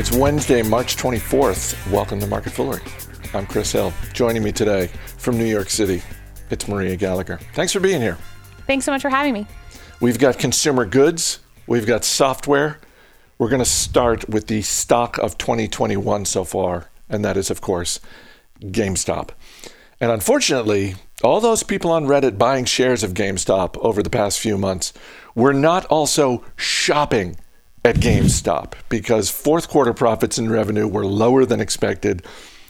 It's Wednesday, March 24th. Welcome to Market Foolery. I'm Chris Hill. Joining me today from New York City, it's Maria Gallagher. Thanks for being here. Thanks so much for having me. We've got consumer goods, we've got software. We're going to start with the stock of 2021 so far, and that is, of course, GameStop. And unfortunately, all those people on Reddit buying shares of GameStop over the past few months were not also shopping at GameStop because fourth quarter profits and revenue were lower than expected.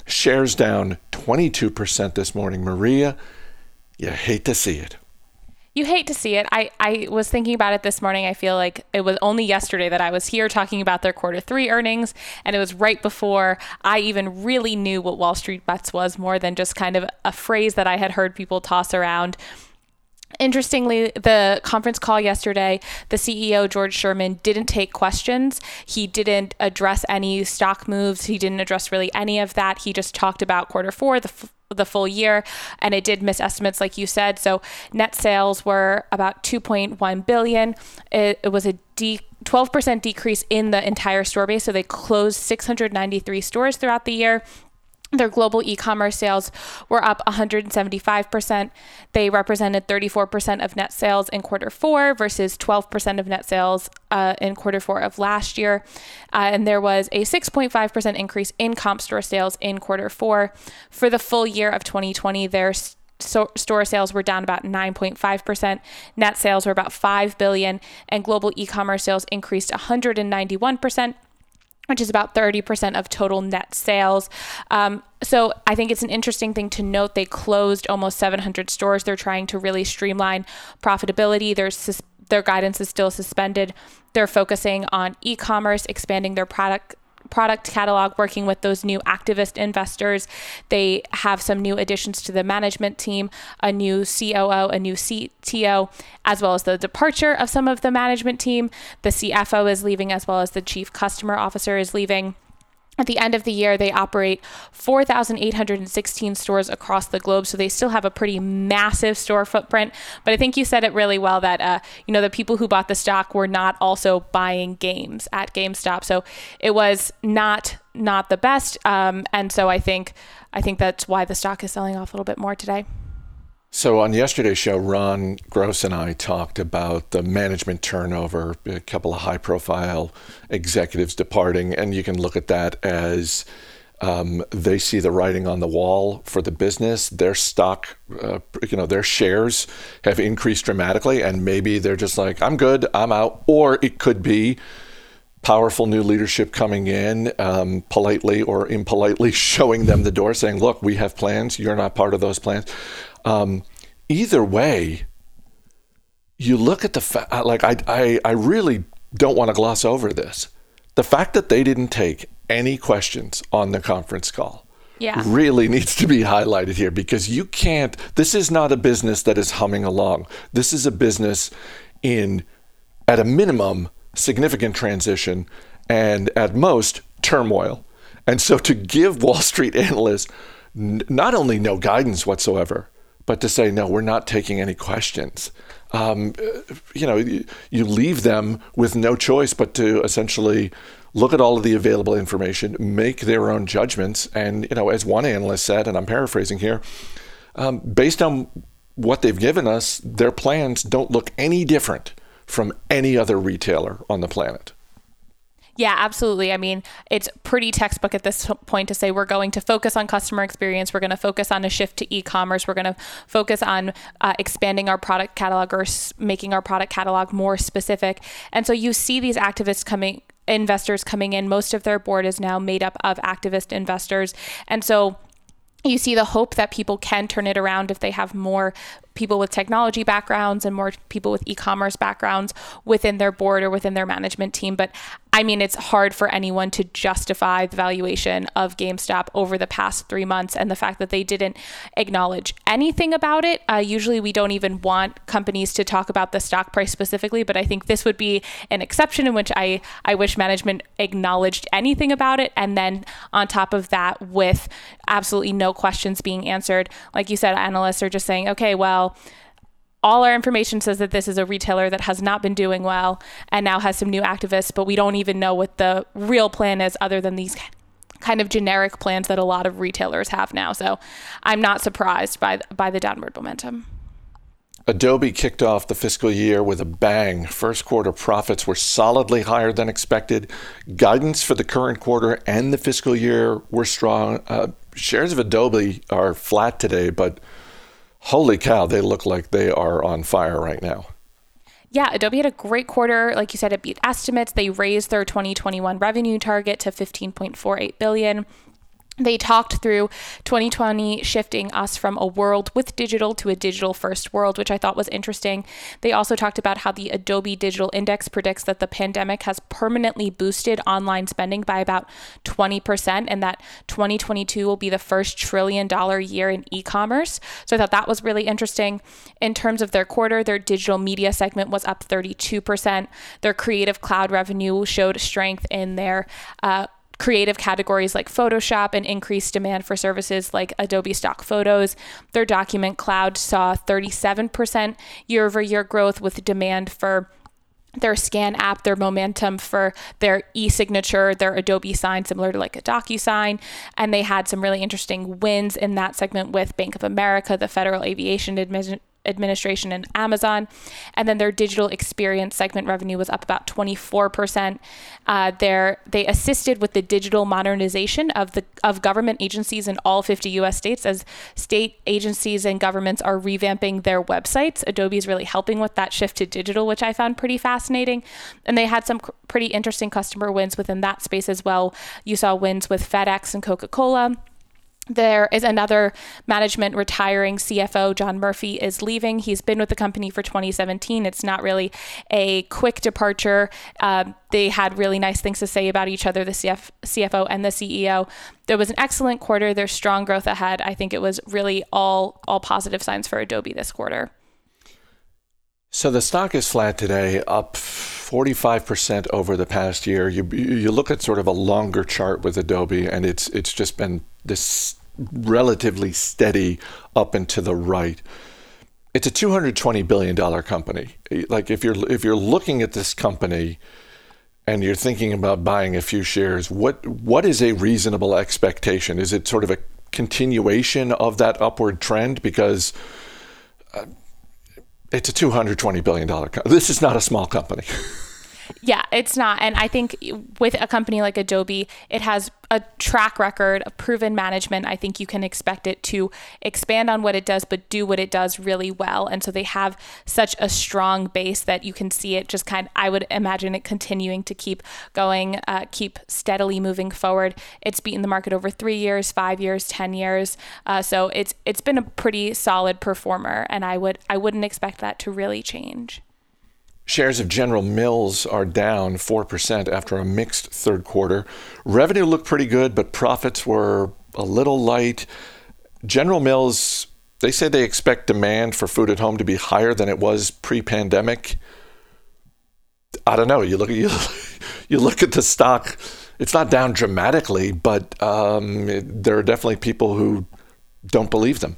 Shares down 22% this morning. Maria, you hate to see it. You hate to see it. I, I was thinking about it this morning. I feel like it was only yesterday that I was here talking about their quarter three earnings, and it was right before I even really knew what Wall Street Bets was more than just kind of a phrase that I had heard people toss around. Interestingly, the conference call yesterday, the CEO, George Sherman, didn't take questions. He didn't address any stock moves. He didn't address really any of that. He just talked about quarter four, the, f- the full year, and it did miss estimates, like you said. So net sales were about 2.1 billion. It, it was a de- 12% decrease in the entire store base. So they closed 693 stores throughout the year. Their global e commerce sales were up 175%. They represented 34% of net sales in quarter four versus 12% of net sales uh, in quarter four of last year. Uh, and there was a 6.5% increase in comp store sales in quarter four. For the full year of 2020, their so store sales were down about 9.5%. Net sales were about 5 billion and global e-commerce sales increased 191% which is about 30% of total net sales. Um, so I think it's an interesting thing to note. They closed almost 700 stores. They're trying to really streamline profitability. There's sus- their guidance is still suspended. They're focusing on e-commerce, expanding their product product catalog working with those new activist investors. They have some new additions to the management team, a new COO, a new CTO, as well as the departure of some of the management team. The CFO is leaving, as well as the chief customer officer is leaving. At the end of the year, they operate 4,816 stores across the globe, so they still have a pretty massive store footprint. But I think you said it really well that uh, you know the people who bought the stock were not also buying games at GameStop, so it was not not the best. Um, and so I think I think that's why the stock is selling off a little bit more today. So on yesterday's show, Ron Gross and I talked about the management turnover, a couple of high-profile executives departing, and you can look at that as um, they see the writing on the wall for the business. Their stock, uh, you know, their shares have increased dramatically, and maybe they're just like, "I'm good, I'm out," or it could be powerful new leadership coming in, um, politely or impolitely showing them the door, saying, "Look, we have plans. You're not part of those plans." Um, either way, you look at the fact, like, I, I, I really don't want to gloss over this. The fact that they didn't take any questions on the conference call yeah. really needs to be highlighted here because you can't, this is not a business that is humming along. This is a business in, at a minimum, significant transition and at most turmoil. And so to give Wall Street analysts n- not only no guidance whatsoever, but to say no, we're not taking any questions. Um, you know, you, leave them with no choice but to essentially look at all of the available information, make their own judgments, and you know, as one analyst said, and I'm paraphrasing here, um, based on what they've given us, their plans don't look any different from any other retailer on the planet. Yeah, absolutely. I mean, it's pretty textbook at this point to say we're going to focus on customer experience. We're going to focus on a shift to e commerce. We're going to focus on uh, expanding our product catalog or s- making our product catalog more specific. And so you see these activists coming, investors coming in. Most of their board is now made up of activist investors. And so you see the hope that people can turn it around if they have more people with technology backgrounds and more people with e-commerce backgrounds within their board or within their management team but i mean it's hard for anyone to justify the valuation of gamestop over the past three months and the fact that they didn't acknowledge anything about it. Uh, usually we don't even want companies to talk about the stock price specifically but i think this would be an exception in which i i wish management acknowledged anything about it. And then on top of that with absolutely no questions being answered like you said analysts are just saying okay well all our information says that this is a retailer that has not been doing well and now has some new activists, but we don't even know what the real plan is other than these kind of generic plans that a lot of retailers have now. So I'm not surprised by by the downward momentum. Adobe kicked off the fiscal year with a bang. First quarter profits were solidly higher than expected. Guidance for the current quarter and the fiscal year were strong. Uh, shares of Adobe are flat today, but holy cow, they look like they are on fire right now. Yeah, Adobe had a great quarter. Like you said, it beat estimates. They raised their 2021 revenue target to 15.48 billion. They talked through 2020 shifting us from a world with digital to a digital first world, which I thought was interesting. They also talked about how the Adobe Digital Index predicts that the pandemic has permanently boosted online spending by about 20%, and that 2022 will be the first trillion dollar year in e commerce. So I thought that was really interesting. In terms of their quarter, their digital media segment was up 32%. Their creative cloud revenue showed strength in their uh, creative categories like Photoshop and increased demand for services like Adobe Stock Photos. Their document cloud saw 37% year over year growth with demand for their scan app, their momentum for their e-signature, their Adobe sign, similar to like a DocuSign. And they had some really interesting wins in that segment with Bank of America, the Federal Aviation Administration administration and Amazon. And then their digital experience segment revenue was up about 24%. Uh, they assisted with the digital modernization of the of government agencies in all 50 U.S. states as state agencies and governments are revamping their websites. Adobe is really helping with that shift to digital, which I found pretty fascinating. And they had some pretty interesting customer wins within that space as well. You saw wins with FedEx and Coca-Cola. There is another management retiring CFO. John Murphy is leaving. He's been with the company for 2017. It's not really a quick departure. Um, they had really nice things to say about each other, the CF, CFO and the CEO. There was an excellent quarter. There's strong growth ahead. I think it was really all all positive signs for Adobe this quarter. So the stock is flat today, up 45% over the past year. You you look at sort of a longer chart with Adobe, and it's it's just been this relatively steady up and to the right. It's a 220 billion dollar company. Like if you're if you're looking at this company and you're thinking about buying a few shares, what what is a reasonable expectation? Is it sort of a continuation of that upward trend because uh, it's a 220 billion dollar company. This is not a small company. Yeah, it's not. And I think with a company like Adobe, it has a track record of proven management. I think you can expect it to expand on what it does, but do what it does really well. And so they have such a strong base that you can see it just kind of, I would imagine it continuing to keep going, uh, keep steadily moving forward. It's beaten the market over three years, five years, 10 years. Uh, so it's, it's been a pretty solid performer. And I would, I wouldn't expect that to really change. Shares of General Mills are down 4% after a mixed third quarter. Revenue looked pretty good, but profits were a little light. General Mills, they say they expect demand for food at home to be higher than it was pre-pandemic. I don't know. You look at you, you look at the stock. It's not down dramatically, but um, it, there are definitely people who don't believe them.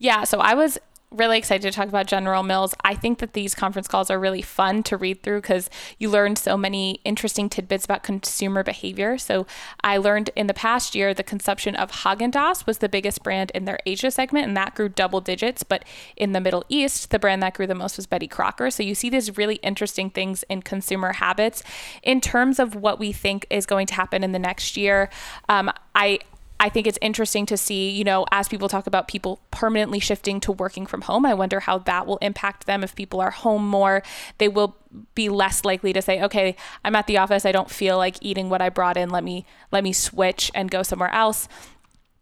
Yeah, so I was really excited to talk about General Mills. I think that these conference calls are really fun to read through because you learn so many interesting tidbits about consumer behavior. So I learned in the past year the consumption of Haagen-Dazs was the biggest brand in their Asia segment, and that grew double digits. But in the Middle East, the brand that grew the most was Betty Crocker. So you see these really interesting things in consumer habits. In terms of what we think is going to happen in the next year, um, I I think it's interesting to see, you know, as people talk about people permanently shifting to working from home, I wonder how that will impact them. If people are home more, they will be less likely to say, "Okay, I'm at the office, I don't feel like eating what I brought in. Let me let me switch and go somewhere else."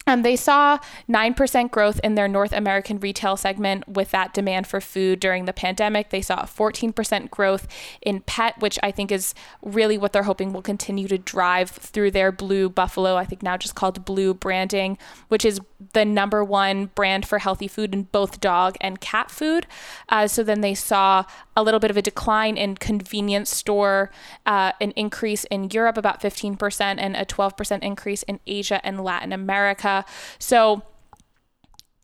Um, they saw 9% growth in their North American retail segment with that demand for food during the pandemic. They saw 14% growth in pet, which I think is really what they're hoping will continue to drive through their Blue Buffalo, I think now just called Blue branding, which is the number one brand for healthy food in both dog and cat food. Uh, so then they saw a little bit of a decline in convenience store, uh, an increase in Europe about 15%, and a 12% increase in Asia and Latin America. So,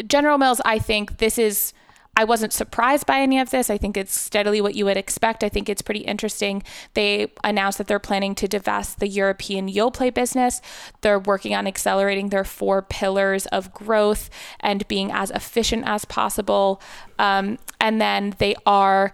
General Mills, I think this is I wasn't surprised by any of this. I think it's steadily what you would expect. I think it's pretty interesting. They announced that they're planning to divest the European Yoplait business. They're working on accelerating their four pillars of growth and being as efficient as possible. Um, and then they are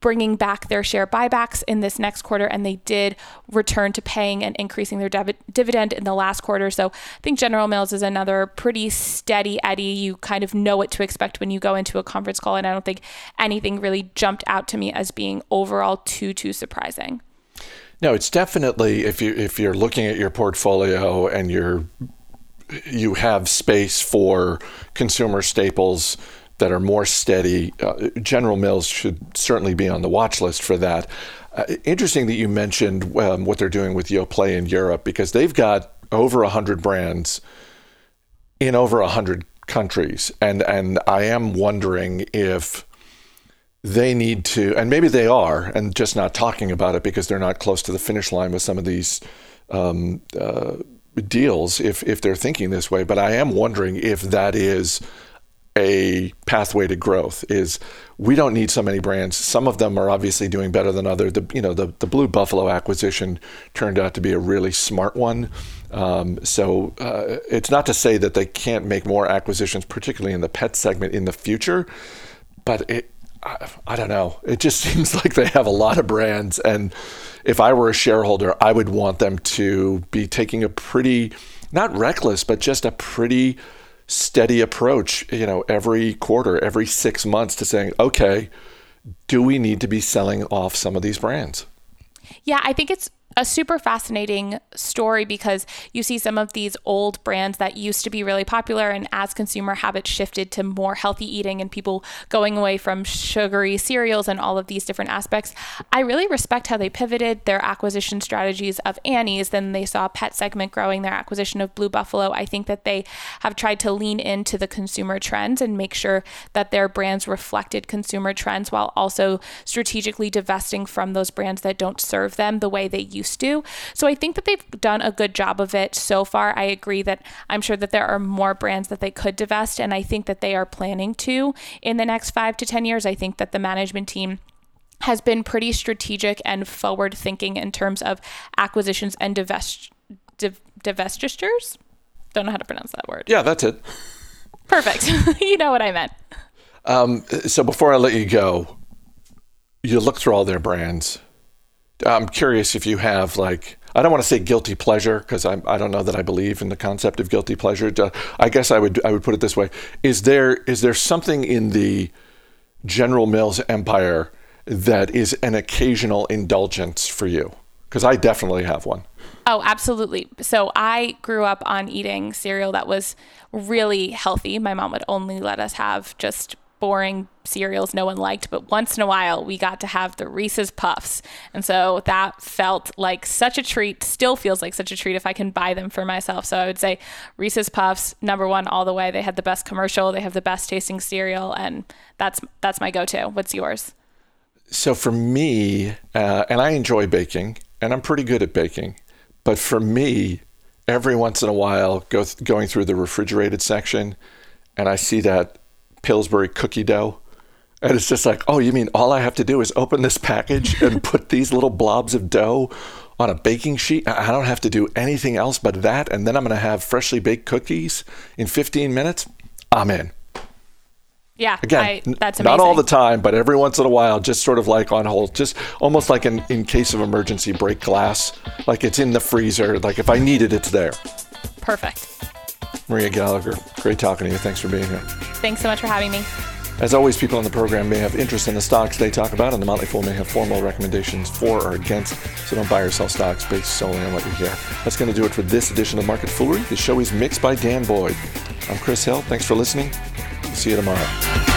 bringing back their share buybacks in this next quarter, and they did return to paying and increasing their div- dividend in the last quarter. So I think General Mills is another pretty steady Eddie. You kind of know what to expect when you go into a conference call, and I don't think anything really jumped out to me as being overall too too surprising. No, it's definitely if you if you're looking at your portfolio and you're you have space for consumer staples that are more steady, uh, General Mills should certainly be on the watch list for that. Uh, interesting that you mentioned um, what they're doing with Yoplait in Europe because they've got over 100 brands in over 100 countries. And, and I am wondering if they need to, and maybe they are, and just not talking about it because they're not close to the finish line with some of these um, uh, deals if, if they're thinking this way. But I am wondering if that is a pathway to growth is we don't need so many brands. Some of them are obviously doing better than others. The you know the the Blue Buffalo acquisition turned out to be a really smart one. Um, so uh, it's not to say that they can't make more acquisitions, particularly in the pet segment in the future, but it. I, I don't know. It just seems like they have a lot of brands, and if I were a shareholder, I would want them to be taking a pretty, not reckless, but just a pretty steady approach, you know, every quarter, every six months to saying, okay, do we need to be selling off some of these brands? Yeah, I think it's a super fascinating story because you see some of these old brands that used to be really popular and as consumer habits shifted to more healthy eating and people going away from sugary cereals and all of these different aspects i really respect how they pivoted their acquisition strategies of annie's then they saw pet segment growing their acquisition of blue buffalo. I think that they have tried to lean into the consumer trends and make sure that their brands reflected consumer trends while also strategically divesting from those brands that don't serve them the way they used used to. So I think that they've done a good job of it so far. I agree that I'm sure that there are more brands that they could divest, and I think that they are planning to in the next five to 10 years. I think that the management team has been pretty strategic and forward thinking in terms of acquisitions and divest, div, divestitures. Don't know how to pronounce that word. Yeah, that's it. Perfect. you know what I meant. Um, so before I let you go, you look through all their brands. I'm curious if you have like I don't want to say guilty pleasure because I I don't know that I believe in the concept of guilty pleasure. I guess I would I would put it this way: is there is there something in the General Mills empire that is an occasional indulgence for you? Because I definitely have one. Oh, absolutely. So I grew up on eating cereal that was really healthy. My mom would only let us have just boring cereals no one liked, but once in a while we got to have the Reese's Puffs. And so that felt like such a treat, still feels like such a treat if I can buy them for myself. So I would say Reese's Puffs, number one all the way. They had the best commercial, they have the best tasting cereal, and that's that's my go to. What's yours? So for me, uh, and I enjoy baking, and I'm pretty good at baking, but for me, every once in a while, go th- going through the refrigerated section, and I see that Pillsbury cookie dough. And it's just like, oh, you mean all I have to do is open this package and put these little blobs of dough on a baking sheet? I don't have to do anything else but that. And then I'm going to have freshly baked cookies in 15 minutes? I'm in. Yeah, again, I, that's amazing. not all the time, but every once in a while, just sort of like on hold, just almost like in, in case of emergency, break glass, like it's in the freezer. Like if I need it, it's there. Perfect. Maria Gallagher, great talking to you. Thanks for being here. Thanks so much for having me. As always, people on the program may have interest in the stocks they talk about, and the Motley Fool may have formal recommendations for or against, so don't buy or sell stocks based solely on what you hear. That's going to do it for this edition of Market Foolery. The show is mixed by Dan Boyd. I'm Chris Hill. Thanks for listening. See you tomorrow.